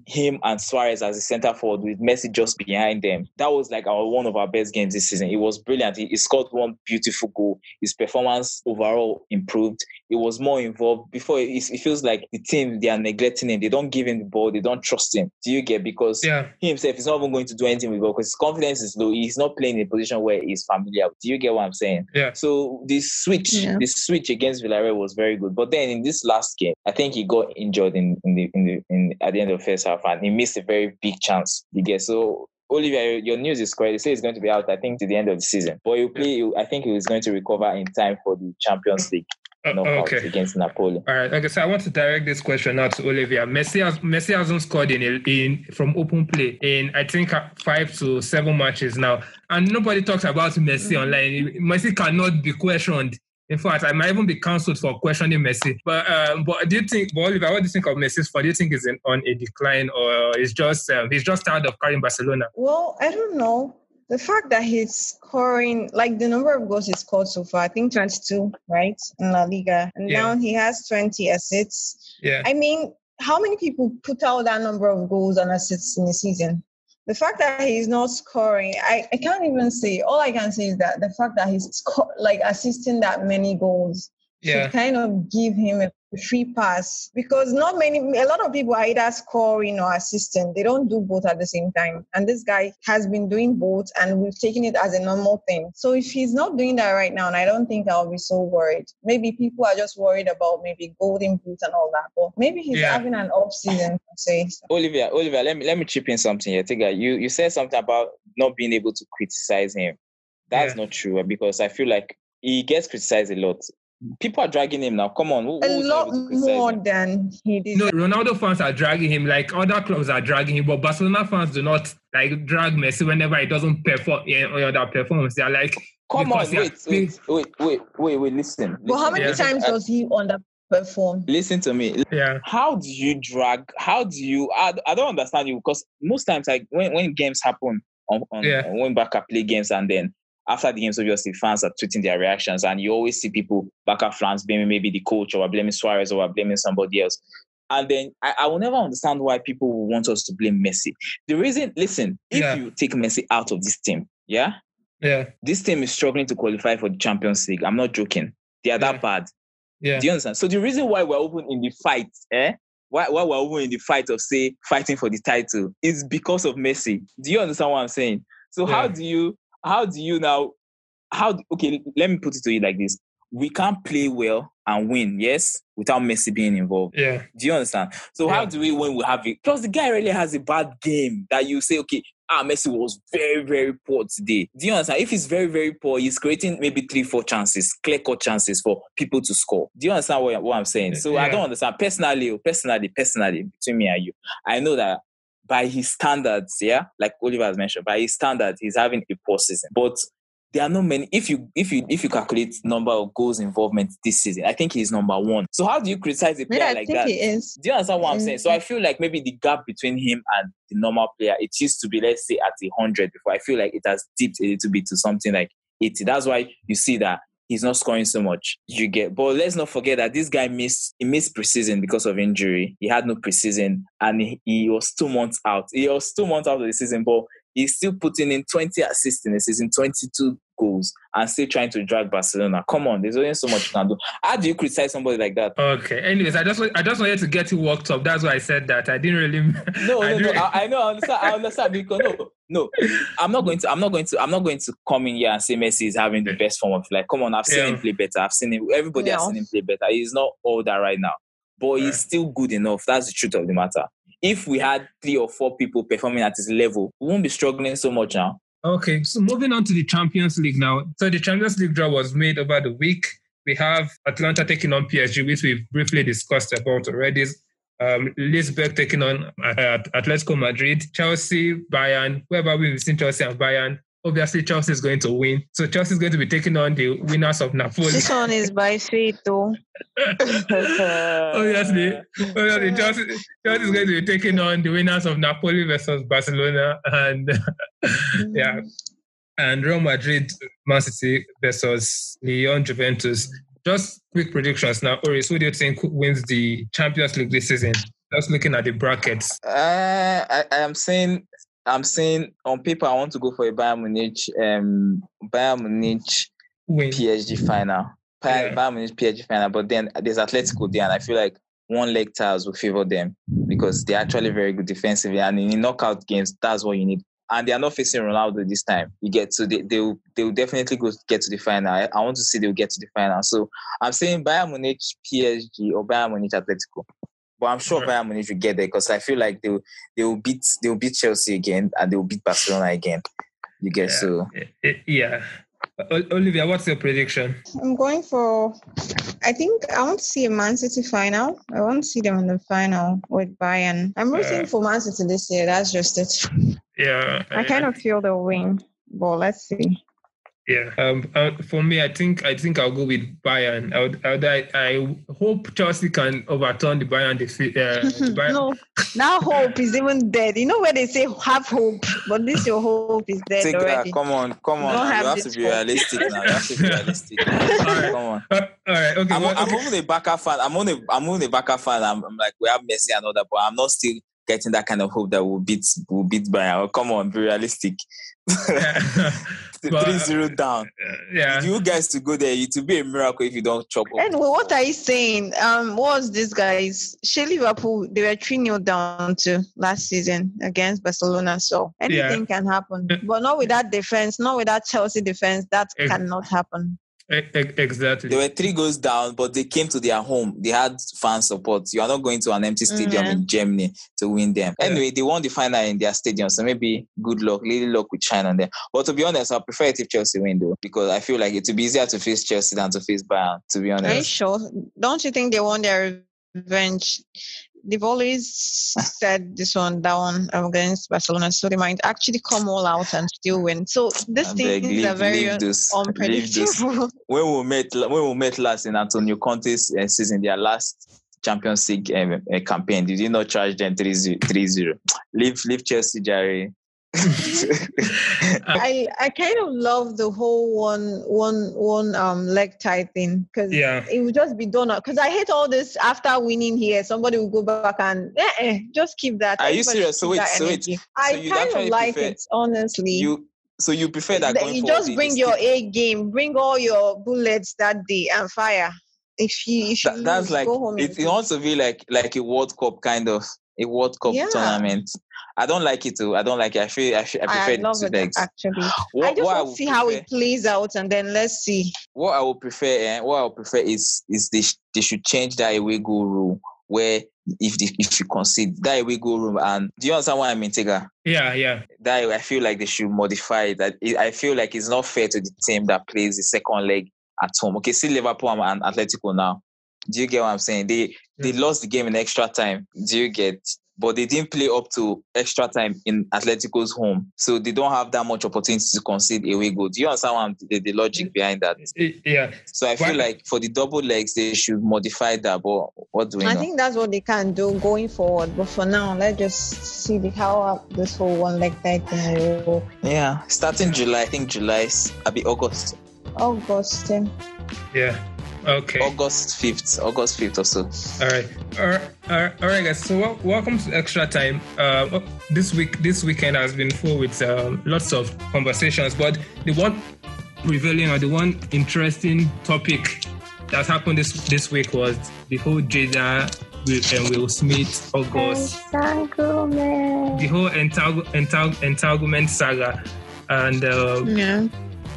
C: him and Suarez as a centre forward with Messi just behind them, that was like our one of our best games this season. It was brilliant. He, he scored one beautiful goal. His performance overall improved. It was more involved. Before it, it feels like the team they are neglecting him. They don't give him the ball. They don't trust him. Do you get? Because
D: Yeah.
C: he himself is not even going to do anything with ball because his confidence is low. He's not playing in a position where he's familiar. Do you get what I'm saying?
D: Yeah.
C: So this switch,
E: Yeah.
C: the switch against Villarreal was very good. But then in this last game, I think he got injured in, in the in the in at the end of the first half and he missed a very big chance. You get so. Olivia, your news is correct. They say he's going to be out, I think, to the end of the season. But he'll play. he'll- I think he was going to recover in time for the Champions League
D: Uh, okay.
C: against Napoli.
D: All right. Okay. So I want to direct this question out to Olivia. Messi has Messi hasn't scored in in from open play in I think uh, five to seven matches now, and nobody talks about Messi online. Messi cannot be questioned. In fact, I might even be cancelled for questioning Messi. But um, but do you think, but Oliver, what do you think of Messi's for? Do you think he's in, on a decline or is just um, he's just tired of carrying Barcelona?
E: Well, I don't know. The fact that he's scoring, like the number of goals he scored so far, I think 22, right, in La Liga. And
D: Yeah.
E: now he has 20 assists.
D: Yeah.
E: I mean, how many people put out that number of goals and assists in a season? The fact that he's not scoring, I, I can't even say. All I can say is that the fact that he's sco- like assisting that many goals
D: Yeah.
E: should kind of give him a free pass because not many a lot of people are either scoring or assisting they don't do both at the same time and this guy has been doing both and we've taken it as a normal thing so if he's not doing that right now and i don't think i'll be so worried maybe people are just worried about maybe golden boots and all that but maybe he's
D: Yeah.
E: having an off season per se
C: Olivia, Olivia, let me let me chip in something here. Tigger, you you said something about not being able to criticize him. That's
D: Yeah.
C: not true because I feel like he gets criticized a lot. People are dragging him now. Come on, who,
E: a lot
C: able to criticize
E: more
C: him?
E: than he did
D: No, Ronaldo fans are dragging him like other clubs are dragging him, but Barcelona fans do not like drag Messi whenever he doesn't perform yeah, or that performance. They're like,
C: Come on,
D: because he has
C: wait, wait, wait, wait, wait, wait. Listen.
E: but how many
D: Yeah.
E: times was he underperformed
C: listen to me.
D: yeah,
C: How do you drag? How do you? I, I don't understand you because most times, like when, when games happen on, on
D: Yeah.
C: on when Barca play games and then after the games, obviously fans are tweeting their reactions, and you always see people Barca fans blaming maybe the coach or blaming Suarez or blaming somebody else. And then I, I will never understand why people will want us to blame Messi. The reason, listen, if
D: Yeah.
C: you take Messi out of this team, yeah,
D: yeah,
C: this team is struggling to qualify for the Champions League. I'm not joking. They are
D: Yeah.
C: that bad.
D: yeah,
C: Do you understand? So the reason why we're open in the fight, eh? Why, why we're open in the fight of say fighting for the title is because of Messi. Do you understand what I'm saying? So how do you how do you now how okay let me put it to you like this. We can't play well and win, yes, without Messi being involved.
D: yeah,
C: Do you understand? So how do we when we have it? Plus the guy really has a bad game that you say, okay, ah, Messi was very, very poor today. Do you understand? If he's very, very poor, he's creating maybe three, four chances, clear cut chances for people to score. Do you understand what, what I'm saying? So I don't understand. Personally, oh, personally, personally, between me and you, I know that by his standards, yeah, like Oliver has mentioned, by his standards, he's having a poor season. But there are not many. If you if you if you calculate number of goals involvement this season, I think he's number one. So how do you criticize a player
E: yeah i
C: like
E: think
C: that?
E: he is
C: Do you understand what I'm saying? So. I feel like maybe the gap between him and the normal player, it used to be, let's say, at hundred before. I feel like it has dipped a little bit to something like 80. That's why you see that he's not scoring so much. You get, but let's not forget that this guy missed he missed preseason because of injury. He had no preseason and he, he was two months out. He was two months out of the season, but he's still putting in 20 assists in the season, 22 goals and still trying to drag Barcelona. Come on, there's only so much you can do. How do you criticize somebody like that?
D: Okay. Anyways, I just I just wanted to get you worked up. That's why I said that. I didn't really. [laughs]
C: No, no, no. I, I know. I understand. I understand because no, no. I'm not going to. I'm not going to. I'm not going to come in here and say Messi is having the best form of like. Come on, I've seen
D: Yeah.
C: him play better. I've seen him. Everybody has seen him play better. He's not all that right now, but
D: Yeah.
C: he's still good enough. That's the truth of the matter. If we had three or four people performing at his level, we won't be struggling so much now.
D: Okay, so moving on to the Champions League now. So the Champions League draw was made over the week. We have Atalanta taking on PSG, which we've briefly discussed about already. Um, Leipzig taking on uh, Atletico Madrid, Chelsea, Bayern. Wherever we've seen Chelsea and Bayern, obviously Chelsea is going to win. So Chelsea is going to be taking on the winners of Napoli.
E: This one is by fate, though. [laughs]
D: obviously, obviously Chelsea, Chelsea is going to be taking on the winners of Napoli versus Barcelona, and [laughs] yeah, and Real Madrid, Man City versus Lyon, Juventus. Just quick predictions now. Oris, who do you think wins the Champions League this season? Just looking at the brackets.
C: Uh, I, I am saying, I'm saying on paper, I want to go for a Bayern Munich, um, Bayern Munich
D: Win.
C: PSG final. Bayern,
D: Yeah.
C: Bayern Munich PSG final. But then there's Atletico there, and I feel like one leg tiles will favor them because they're actually very good defensively. And in knockout games, that's what you need. And they are not facing Ronaldo this time. You get to they they will, they will definitely go get to the final. I, I want to see they will get to the final. So I'm saying Bayern Munich PSG or Bayern Munich Atletico. But I'm sure
D: Right.
C: Bayern Munich will get there because I feel like they will they will beat they will beat Chelsea again and they will beat Barcelona again. You get
D: Yeah.
C: so
D: Yeah. Olivia, what's your prediction?
E: I'm going for. I think I want to see a Man City final. I want to see them in the final with Bayern. I'm rooting
D: Yeah.
E: for Man City this year. That's just it.
D: Yeah,
E: I kind of feel they'll win, but let's see.
D: Yeah. Um. Uh, for me, I think I think I'll go with Bayern. I would, I, would, I, I hope Chelsea can overturn the Bayern defeat. Uh, the [laughs] Bayern.
E: no, now hope is even dead. You know where they say have hope, but this your hope is dead
C: Take that.
E: already.
C: Come on, come on.
E: don't have
C: You have to be
E: hope.
C: realistic now. You have to be realistic. [laughs]
D: Alright.
C: come on.
D: Uh, all right. Okay.
C: I'm,
D: well,
C: I'm
D: okay.
C: only a Barca fan. I'm only I'm only a Barca fan. I'm, I'm like we have Messi and all that, but I'm not still getting that kind of hope that we'll beat we'll beat Bayern. Oh, come on, be realistic. [laughs]
D: But,
C: Three zero down.
D: yeah.
C: You guys to go there, it will be a miracle if you don't chop up.
E: Anyway, what are you saying? Um, what was this guys? Shea Liverpool, they were 3 0 down to last season against Barcelona. So anything can happen. But not with that defense, not with that Chelsea defense. That
D: Ex-
E: cannot happen.
D: Exactly.
C: They were three goals down, but they came to their home. They had fan support. You are not going to an empty stadium
E: Yeah.
C: in Germany to win them.
D: Yeah.
C: Anyway, they won the final in their stadium, so maybe good luck, little luck will shine on them. But to be honest, I prefer it if Chelsea win though, because I feel like it would be easier to face Chelsea than to face Bayern. To be
E: Are you
C: honest,
E: sure? Don't you think they want their revenge? They've always said this one, that one against Barcelona, so they might actually come all out and still win. So these things are very
C: leave leave those.
E: unpredictable. [laughs]
C: When we met, when we met last in Antonio Conte's uh, season, their last Champions League um, uh, campaign, did you not charge them 3-0? 3-0? Leave, leave Chelsea, Jerry. [laughs]
E: I I kind of love the whole one one one um leg tie thing because
D: Yeah.
E: it would just be done because I hate all this after winning here somebody will go back and eh, eh, just keep that.
C: Are you serious? So wait, so wait. So
E: I kind of like
C: prefer-
E: it honestly.
C: you so you prefer that
E: That
C: going
E: you just bring your A game, bring all your bullets that day and fire. If you if you
C: that's
E: lose,
C: like
E: go home
C: it,
E: and
C: it wants to be like like a World Cup kind of a World Cup
E: Yeah.
C: tournament. I don't like it too. I don't like it. I feel I, feel, I prefer
E: I
C: the
E: love
C: two
E: it
C: legs.
E: actually. [gasps]
C: What,
E: I just
C: what
E: want to see how it plays out and then let's see.
C: what I would prefer, eh, what I would prefer is is they, sh- they should change that away goal rule where if they, if you concede that away goal rule and do you understand what I mean, Tega?
D: Yeah. Yeah.
C: That I feel like they should modify. That I feel like it's not fair to the team that plays the second leg at home. Okay, see Liverpool and Atletico now. Do you get what I'm saying? They they lost the game in extra time. Do you get? But they didn't play up to extra time in Atletico's home, so they don't have that much opportunity to concede away goal. Do you understand what the, the logic behind that?
D: Yeah.
C: So I feel
D: Why-
C: like for the double legs, they should modify that. But what do we
E: I
C: know?
E: think that's what they can do going forward. But for now, let's just see the, how this whole one leg thing will go.
C: yeah, starting July, I think July, I'll be August,
E: August.
D: Yeah. Okay.
C: August fifth, August fifth or so.
D: All right, all right, all right, all right guys. So wel- welcome to Extra Time. Uh, this week, this weekend has been full with um, lots of conversations. But the one, prevailing or the one interesting topic that happened this this week was the whole Jada with um, Will Smith, August,
E: Entanglement.
D: the whole entang- entang- entanglement saga, and uh,
E: Yeah.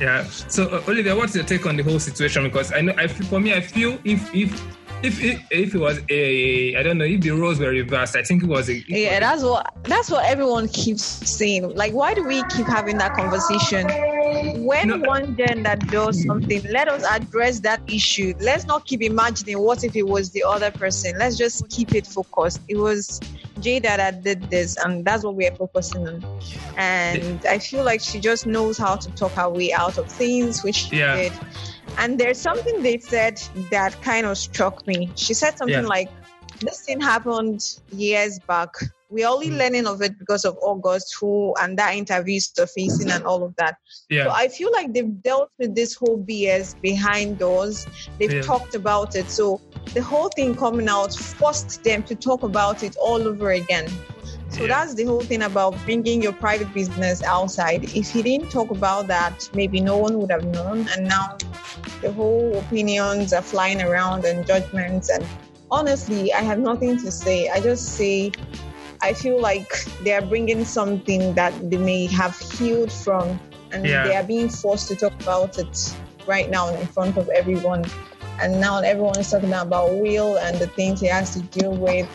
D: Yeah. So uh, Olivia, what's your take on the whole situation? Because I know, I feel, for me, I feel if if. If, if, if it was a, I don't know, if the roles were reversed, I think it was a. it
E: Yeah,
D: was a-
E: that's what that's what everyone keeps saying. Like, why do we keep having that conversation? When
D: No.
E: one gender does something, let us address that issue. Let's not keep imagining what if it was the other person. Let's just keep it focused. It was Jada that did this, and that's what we're focusing on. And I feel like she just knows how to talk her way out of things, which she
D: Yeah.
E: did. And there's something they said that kind of struck me. She said something
D: Yeah.
E: like, this thing happened years back. We're only
D: Mm.
E: learning of it because of August, who and that interview surfacing and all of that. So
D: yeah,
E: I feel like they've dealt with this whole BS behind doors. They've
D: Yeah.
E: talked about it. So the whole thing coming out forced them to talk about it all over again. So
D: Yeah.
E: that's the whole thing about bringing your private business outside. If he didn't talk about that, maybe no one would have known. And now the whole opinions are flying around and judgments. And honestly, I have nothing to say. I just say I feel like they are bringing something that they may have healed from, and
D: Yeah.
E: they are being forced to talk about it right now in front of everyone. And now everyone is talking about Will and the things he has to deal with.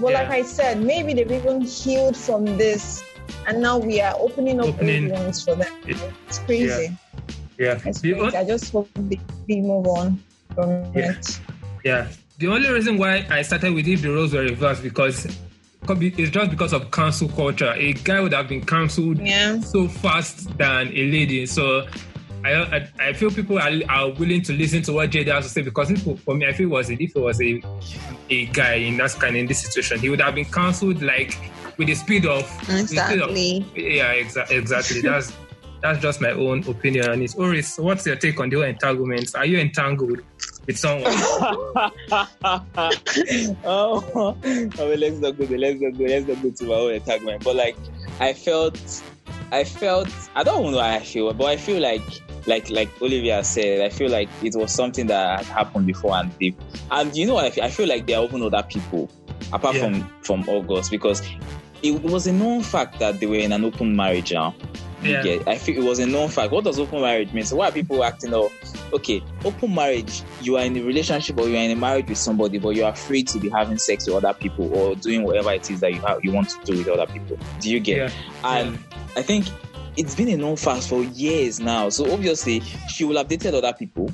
E: Well,
D: Yeah.
E: like I said, maybe they've even healed from this, and now we are opening up
D: Opening-
E: wounds for them.
D: It-
E: It's crazy.
D: yeah.
E: It's crazy.
D: on-
E: I just hope they, they move on from
D: Yeah.
E: it.
D: Yeah. The only reason why I started with if the roles were reversed because it's just because of cancel culture. A guy would have been cancelled
E: Yeah.
D: so fast than a lady. So I I, I feel people are, are willing to listen to what Jada has to say because if, for me, I feel it was if it was a a guy in that kind in this situation, he would have been cancelled like with the speed of the speed of-
E: Exactly.
D: yeah, exa- exactly. That's that's just my own opinion on it. Oris, what's your take on the whole entanglements? Are you entangled with someone? [laughs]
C: oh, oh I mean, let's not go. Let's not go. Let's not go to my own entanglement. But like, I felt, I felt. I don't know how I feel, but I feel like, like, like Olivia said, I feel like it was something that had happened before, and they, and you know, what I feel, I feel like there are open other people apart
D: Yeah.
C: from from August because it, it was a known fact that they were in an open marriage now. You
D: Yeah.
C: get- I feel it was a known fact. What does open marriage mean? So why are people acting up? Okay, open marriage, you are in a relationship or you are in a marriage with somebody, but you are free to be having sex with other people or doing whatever it is that you have you want to do with other people. Do you get?
D: Yeah.
C: And I think it's been a known fact for years now. So obviously she will have dated other people.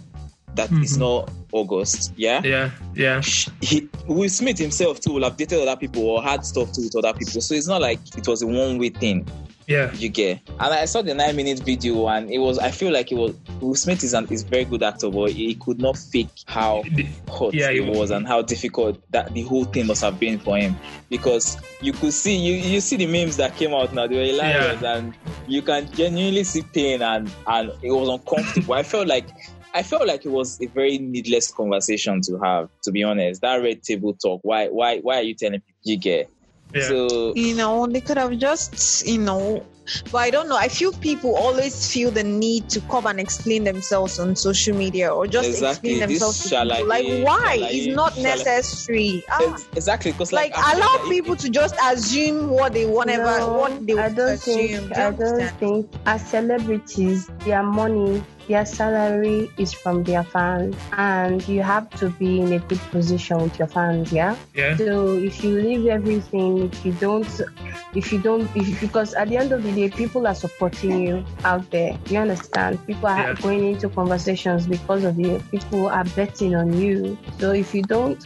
C: That is
D: Mhm.
C: not August. Yeah.
D: Yeah, yeah,
C: He, Will Smith himself too will have dated other people or had stuff to with other people. So it's not like it was a one way thing
D: yeah,
C: you get. And I saw the nine minute video, and it was. I feel like it was. Will Smith is an is a very good actor, but he could not fake how hot
D: Yeah,
C: it
D: he-
C: was and how difficult that the whole thing must have been for him. Because you could see you you see the memes that came out now. They were hilarious, and you can genuinely see pain and and it was uncomfortable. I felt like. I felt like it was a very needless conversation to have, to be honest. That red table talk. Why why why are you telling people you get?
D: Yeah.
C: So
E: you know they could have just you know but i don't know i feel people always feel the need to come and explain themselves on social media or just
C: Exactly,
E: explain
C: this
E: themselves to people.
C: shalaye,
E: like why
C: shalaye,
E: it's not
C: shalaye.
E: necessary ah,
C: exactly because
E: like,
C: like,
E: allow
C: like-
E: people to just assume what they whatever
F: No,
E: what they
F: I
E: want to
F: don't
E: assume
F: think.
E: Do
F: I don't
E: understand?
F: think as celebrities, their money, their salary is from their fans, and you have to be in a good position with your fans. Yeah.
D: yeah,
F: So if you leave everything, if you don't, if you don't, if, because at the end of the day, people are supporting you out there. You understand? People are
D: Yeah.
F: going into conversations because of you. People are betting on you. So if you don't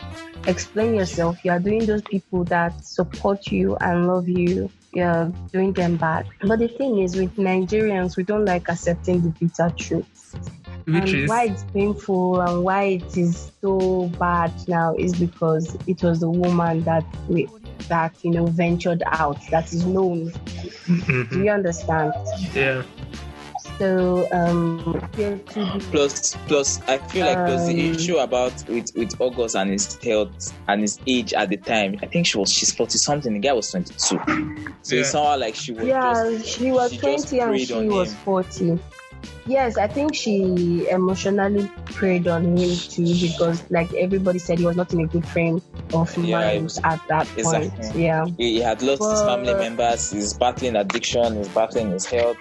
F: explain yourself, you are doing those people that support you and love you. You're doing them bad. But the thing is, with Nigerians, we don't like accepting the bitter truth.
D: Which
F: and
D: is?
F: why it's painful and why it is so bad now is because it was the woman that we that you know ventured out that is known. Do
D: Mhm.
F: you understand?
D: Yeah,
F: so um yeah, to be-
C: plus plus I feel like plus the
F: Um,
C: issue about with with August and his health and his age at the time. I think she was she's forty something. The guy was twenty two. So
D: Yeah.
C: it sounded like she was
F: yeah
C: just
F: she was
C: she
F: 20 and
C: preyed
F: she was
C: him.
F: 40 Yes, I think she emotionally preyed on him too because, like everybody said, he was not in a good frame of
C: Yeah,
F: mind
C: it was-
F: at that point.
C: exactly.
F: Yeah,
C: He, he had lost his family members. He's battling addiction. He's battling his health.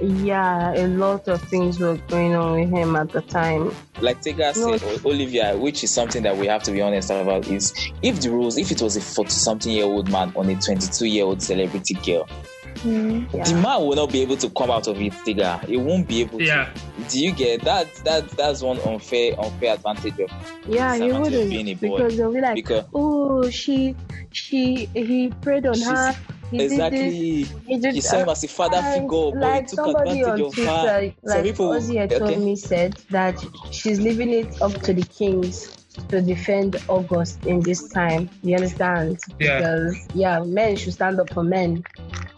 F: Yeah, a lot of things were going on with him at the time.
C: Like Tega
F: No.
C: said, Olivia, which is something that we have to be honest about, is if the rules, if it was a 40 something year old man on a 22 year old celebrity girl,
E: Mm.
C: the man will not be able to come out of it, Tega. He won't be able to.
D: Yeah,
C: Do you get that? That that's one unfair unfair advantage of
F: yeah, he
C: Disadvantage of being a
F: wouldn't
C: boy.
F: because they'll be like,
C: because
F: oh, she, she, he preyed on
C: She's-
F: her. He
C: exactly
F: He did
C: you saw him as a father
F: and
C: figure, but
F: like
C: he took advantage of
F: Twitter,
C: her. Some
F: like
C: people,
F: Ozzy had told
C: okay.
F: me, said that she's leaving it up to the kings to defend August in this time. You understand?
D: Yeah.
F: Because yeah, men should stand up for men.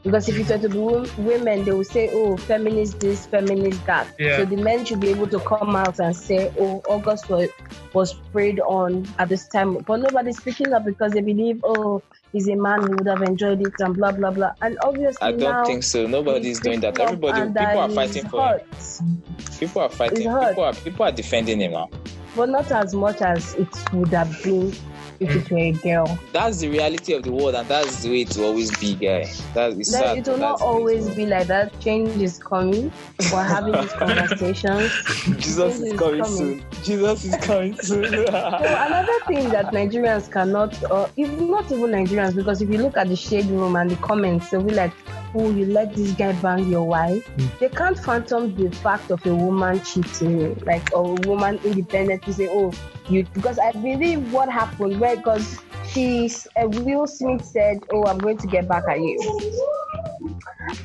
F: Because if it were to be women, they will say, "Oh, feminist this, feminist that."
D: Yeah.
F: So the men should be able to come out and say, "Oh, August was was preyed on at this time," but nobody's speaking up because they believe, "Oh, he's a man, he would have enjoyed it," and blah blah blah. And obviously
C: I don't think so. Nobody's doing that. Everybody, people are fighting for him. People are fighting. People are people are defending him now.
F: but not as much as it would have been if it were a girl.
C: That's the reality of the world, and that's the way it will always be, guy. That is sad.
F: it will not
C: that's the way it
F: always be like that. Change is coming. We're having these [laughs] conversations.
C: Jesus
F: Change
C: is coming
F: coming.
C: soon. Jesus is coming soon. [laughs]
F: So another thing that Nigerians cannot, or if not even Nigerians, because if you look at the shade room and the comments, they'll be like, "Oh, you let this guy bang your wife." They can't phantom the fact of a woman cheating, like or a woman independent independently say, "Oh, you," because I believe what happened, right? Because she's uh, Will Smith said, "Oh, I'm going to get back at you."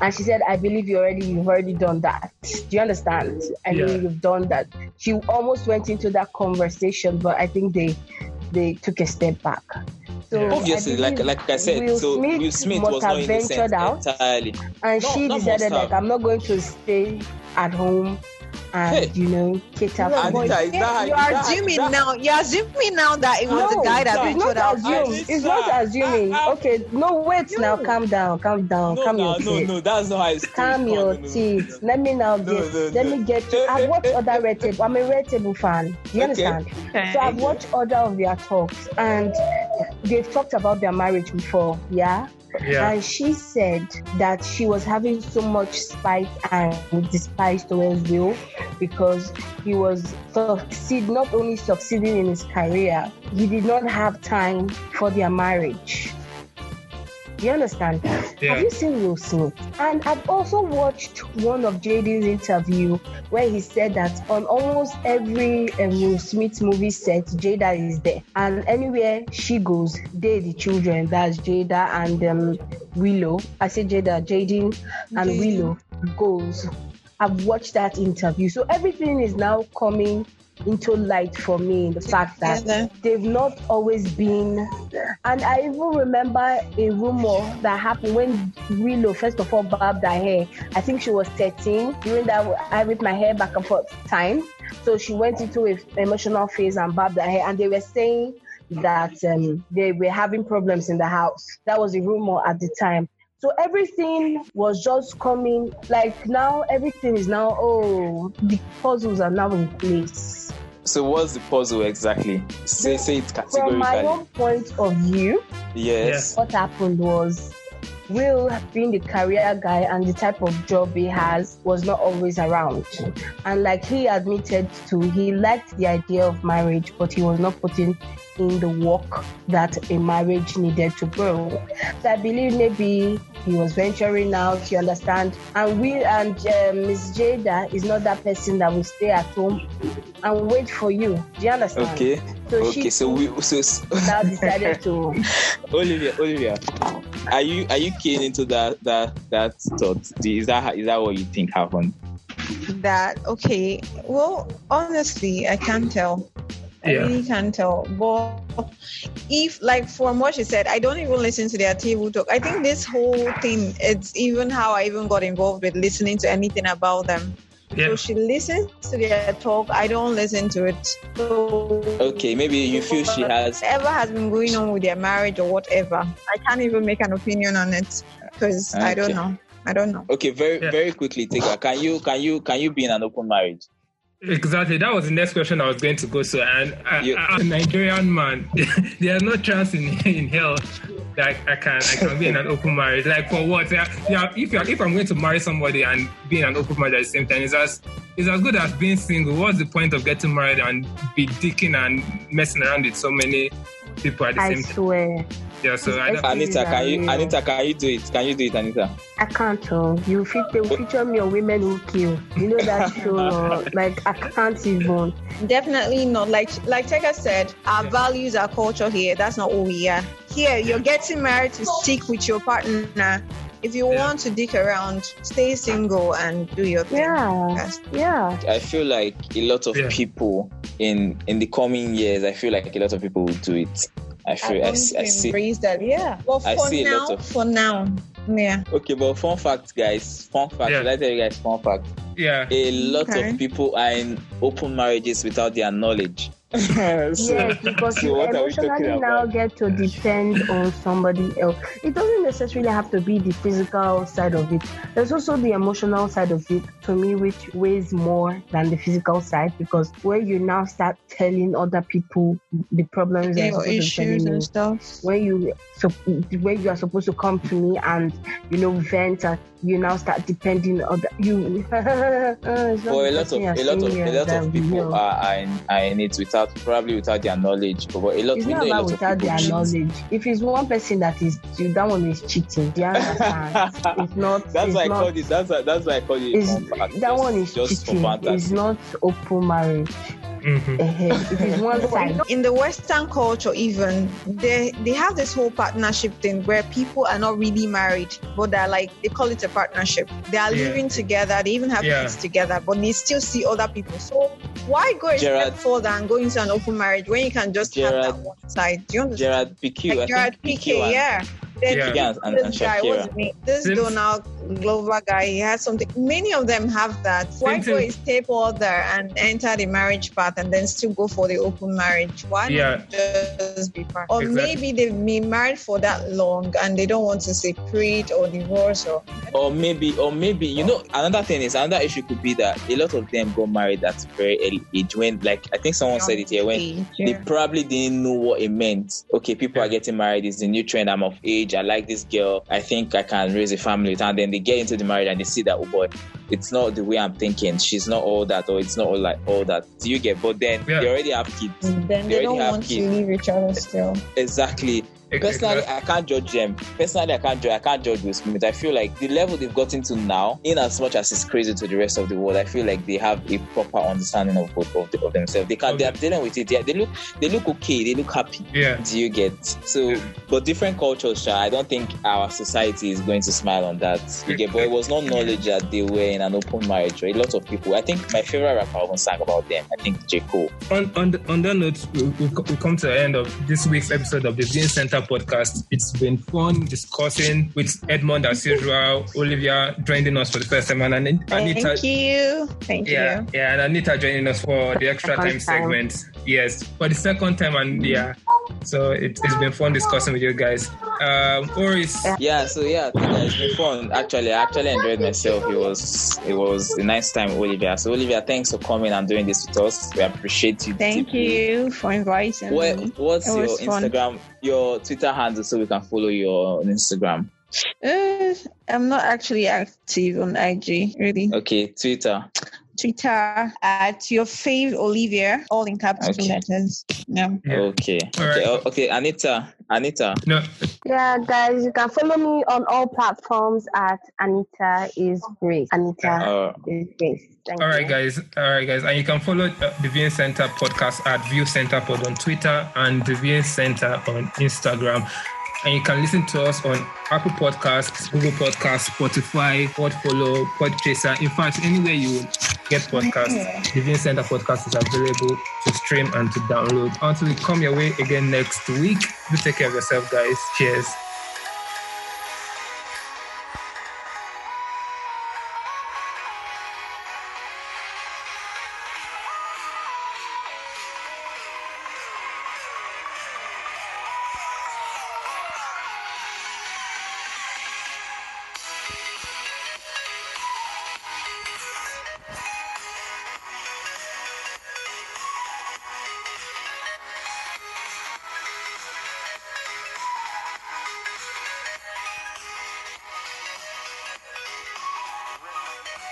F: And she said, I believe you already you've already done that. Do you understand? I
D: Yeah.
F: mean you've done that. She almost went into that conversation, but I think they they took a step back. So
D: Yeah.
C: Obviously, like like I said,
F: Will
C: so
F: Smith
C: Will Smith
F: must
C: was not
F: have ventured
C: innocent
F: out.
C: entirely.
F: and
C: No,
F: she decided like. I'm not going to stay at home and
C: Hey.
F: you know cater
E: No,
F: for
E: but
C: Anita, is that-
E: you are
C: that-
E: assuming
C: that-
E: now. You're assuming now that it was
F: No,
E: the guy that
C: it's
F: it's not
E: out.
F: assumed.
C: Anita,
F: It's not assuming.
C: I- I-
F: Okay, no, wait now. Calm down. Calm down.
C: No,
F: calm
C: no,
F: your
C: no,
F: teeth.
C: no, that's not how it's
F: Calm
C: no,
F: your
C: no, no, no.
F: teeth. Let me now get.
C: no,
F: let
C: no.
F: me get. To,
C: Eh,
F: I've watched [laughs] other red table. I'm a red table fan. Do you
C: Okay.
F: understand?
E: Okay.
F: So I've watched other of their talks, and they've talked about their marriage before. Yeah.
D: Yeah,
F: And she said that she was having so much spite and despise towards Will because he was succeed not only succeeding in his career, he did not have time for their marriage. Do you understand?
D: Yeah.
F: Have you seen Will Smith? And I've also watched one of Jaden's interview where he said that on almost every um, Will Smith movie set, Jada is there. And anywhere she goes, they, the children, that's Jada and um, Willow. I say Jada, Jaden and Willow goes. I've watched that interview. So everything is now coming into light for me. The fact that
E: Together.
F: they've not always been. And I even remember a rumor that happened when Willow first of all bobbed her hair. I think she was 13 during that I whip my hair back and forth time. So she went into a emotional phase and bobbed her hair, and they were saying that um, they were having problems in the house. That was a rumor at the time. So everything was just coming like now everything is now oh the puzzles are now in place.
C: So what's the puzzle exactly? Say say it
F: From my own point of view,
C: Yes.
F: what happened was Will being the career guy and the type of job he has was not always around. And like he admitted to, he liked the idea of marriage, but he was not putting in the work that a marriage needed to grow. So I believe maybe he was venturing out, you understand. And we and uh, Miss Jada is not that person that will stay at home and wait for you. Do you understand?
C: Okay.
F: So
C: Okay.
F: she
C: So we so, so
F: now decided to [laughs]
C: Olivia, Olivia, are you are you keen into that that that thought? Is that is that what you think happened?
E: that okay well honestly i can't tell i
D: Yeah.
E: really can't tell but if like from what she said i don't even listen to their table talk i think this whole thing it's even how i even got involved with listening to anything about them
D: yeah.
E: so she listens to their talk i don't listen to it so
C: Okay, maybe you feel she has.
E: whatever has been going on with their marriage or whatever i can't even make an opinion on it because i don't know I don't know.
C: Okay, very
D: Yeah.
C: very quickly, Tega. Can you can you can you be in an open marriage?
D: Exactly. That was the next question I was going to go to. And I,
C: You-
D: I, am a Nigerian man, [laughs] there's no chance in in hell that I can I can be in an open marriage. Like for what? Yeah, yeah, if you're, if I'm going to marry somebody and be in an open marriage at the same time, it's as it's as good as being single. What's the point of getting married and be dicking and messing around with so many people at the
F: I
D: same time?
F: I swear.
D: Yeah. So I don't.
C: Anita, can you
F: Yeah.
C: Anita, can you do it? Can you do it, Anita?
F: I can't tell. You fit they will feature me on women who kill. You know that [laughs] show. uh, like I can't even.
E: Definitely not. Like like Tega said, our values, our culture here, that's not who we are. Here, you're getting married to stick with your partner. If you
D: Yeah.
E: want to dick around, stay single and do your thing.
F: Yeah.
E: Yes.
F: Yeah.
C: I feel like a lot of
D: Yeah.
C: people in in the coming years, I feel like a lot of people will do it. I feel I,
E: going
C: see- I see.
E: embrace that. Yeah. But
C: I
E: for
C: see a
E: now,
C: lot of-
E: for now, yeah.
C: Okay, but fun fact, guys. Fun fact.
D: Yeah.
C: Should I tell you guys fun fact?
D: Yeah.
C: A lot
E: Okay.
C: of people are in open marriages without their knowledge. [laughs] So-
F: Yes, because
C: so
F: you
C: what are we talking
F: emotionally now
C: about?
F: get to depend on somebody else. It doesn't necessarily have to be the physical side of it. There's also the emotional side of it, to me, which weighs more than the physical side because where you now start telling other people the problems they're
E: Your
F: supposed to be
E: issues
F: telling you.
E: and stuff.
F: where you so where you are supposed to come to me and you know vent and you now start depending on the, you [laughs] not
C: For a lot of a lot of a lot of people are, are, in, are in it without probably without their knowledge. But a lot
F: it's
C: we
F: not
C: know a lot
F: without their
C: cheat.
F: knowledge. If it's one person that is that one is cheating, do you understand? [laughs] it's not.
C: That's
F: it's
C: why I call it. That's why, that's why I called it.
F: Is
C: fun fact,
F: that
C: just-
F: one is
C: just for
F: cheating? It's not open marriage.
D: Mhm.
F: Eh-heh. It is [laughs] one side.
E: In the Western culture, even they they have this whole partnership thing where people are not really married, but they're like they call it a partnership. They are
D: Yeah.
E: living together, they even have
D: Yeah.
E: kids together, but they still see other people. So why go a
C: Gerard-
E: step further and go into an open marriage when you can just have
C: Gerard-
E: that one side? Do you understand?
C: Gerard Piqué.
E: like Gerard
C: think
E: PK,
C: and-
E: yeah. Then
D: Yeah.
C: And, and, and
E: this guy, what's
C: Shakira.
E: his name? This
D: Since-
E: Donald Glover guy, he has something. Many of them have that. Why
D: Same
E: go
D: thing.
E: a step further and enter the marriage path and then still go for the open marriage? Why
D: Yeah.
E: not just be part? Or
D: Exactly.
E: maybe they've been married for that long and they don't want to separate or divorce or
C: or maybe or maybe you know another thing is another issue could be that a lot of them got married at very early age when like i think someone said it here when
E: age,
C: they probably didn't know what it meant okay people are getting married it's the new trend i'm of age i like this girl i think i can raise a family and then they get into the marriage and they see that oh boy it's not the way i'm thinking. She's not all that or it's not all like all that. Do you get? But then
D: Yeah.
C: they already have kids.
E: Mm, then
C: they
E: they don't
C: already have
E: want to leave each other still.
C: exactly Personally, I can't judge them. Personally, I can't judge. I can't judge Will Smith. I feel like the level they've gotten to now, in as much as it's crazy to the rest of the world, I feel like they have a proper understanding of of, of themselves. They can. They are dealing with it. Yeah, they look. They look okay. They look happy.
D: Yeah.
C: Do you get? So, but different cultures. I don't think our society is going to smile on that. You get? But it was not knowledge that they were in an open marriage. Right? A lot of people. I think my favorite rapper even sang about them. I think J Cole.
D: on on, the, on that note, we, we, we come to the end of this week's episode of the Bean Center podcast. It's been fun discussing with Edmund as usual, Olivia joining us for the first time, and Anita.
E: Thank you. Thank
D: Yeah,
E: you.
D: yeah, and Anita joining us for the extra
F: Second
D: time
F: time.
D: segment. Yes, for the second time, and yeah, so it, it's been fun discussing with you guys. Um, Oris,
C: Yeah, so yeah, it's been fun. Actually, I actually enjoyed myself. It was it was a nice time, Olivia. So Olivia, thanks for coming and doing this with us. We appreciate you.
E: Thank
C: deeply.
E: you for inviting
C: What,
E: me.
C: what's
E: It
C: your
E: was fun.
C: Instagram, your Twitter handle, so we can follow you on Instagram?
E: Uh, I'm not actually active on IG, really.
C: Okay, Twitter.
E: Twitter at your fave Olivia, all in capital
C: Okay.
E: letters. Yeah.
D: Yeah.
C: Okay,
D: All
C: okay,
D: right.
C: okay. Anita, Anita.
D: no,
F: Yeah, guys, you can follow me on all platforms at Anita is Grace. Anita
C: Uh,
F: is Grace. Thank
D: All right,
F: you.
D: guys. All right, guys. And you can follow uh, the Viewing Center podcast at View Center Pod on Twitter and the Viewing Center on Instagram. And you can listen to us on Apple Podcasts, Google Podcasts, Spotify, Podfollow, Podchaser. In fact, anywhere you get podcasts, the Viewing Center podcast is available to stream and to download. Until we come your way again next week, do take care of yourself, guys. Cheers.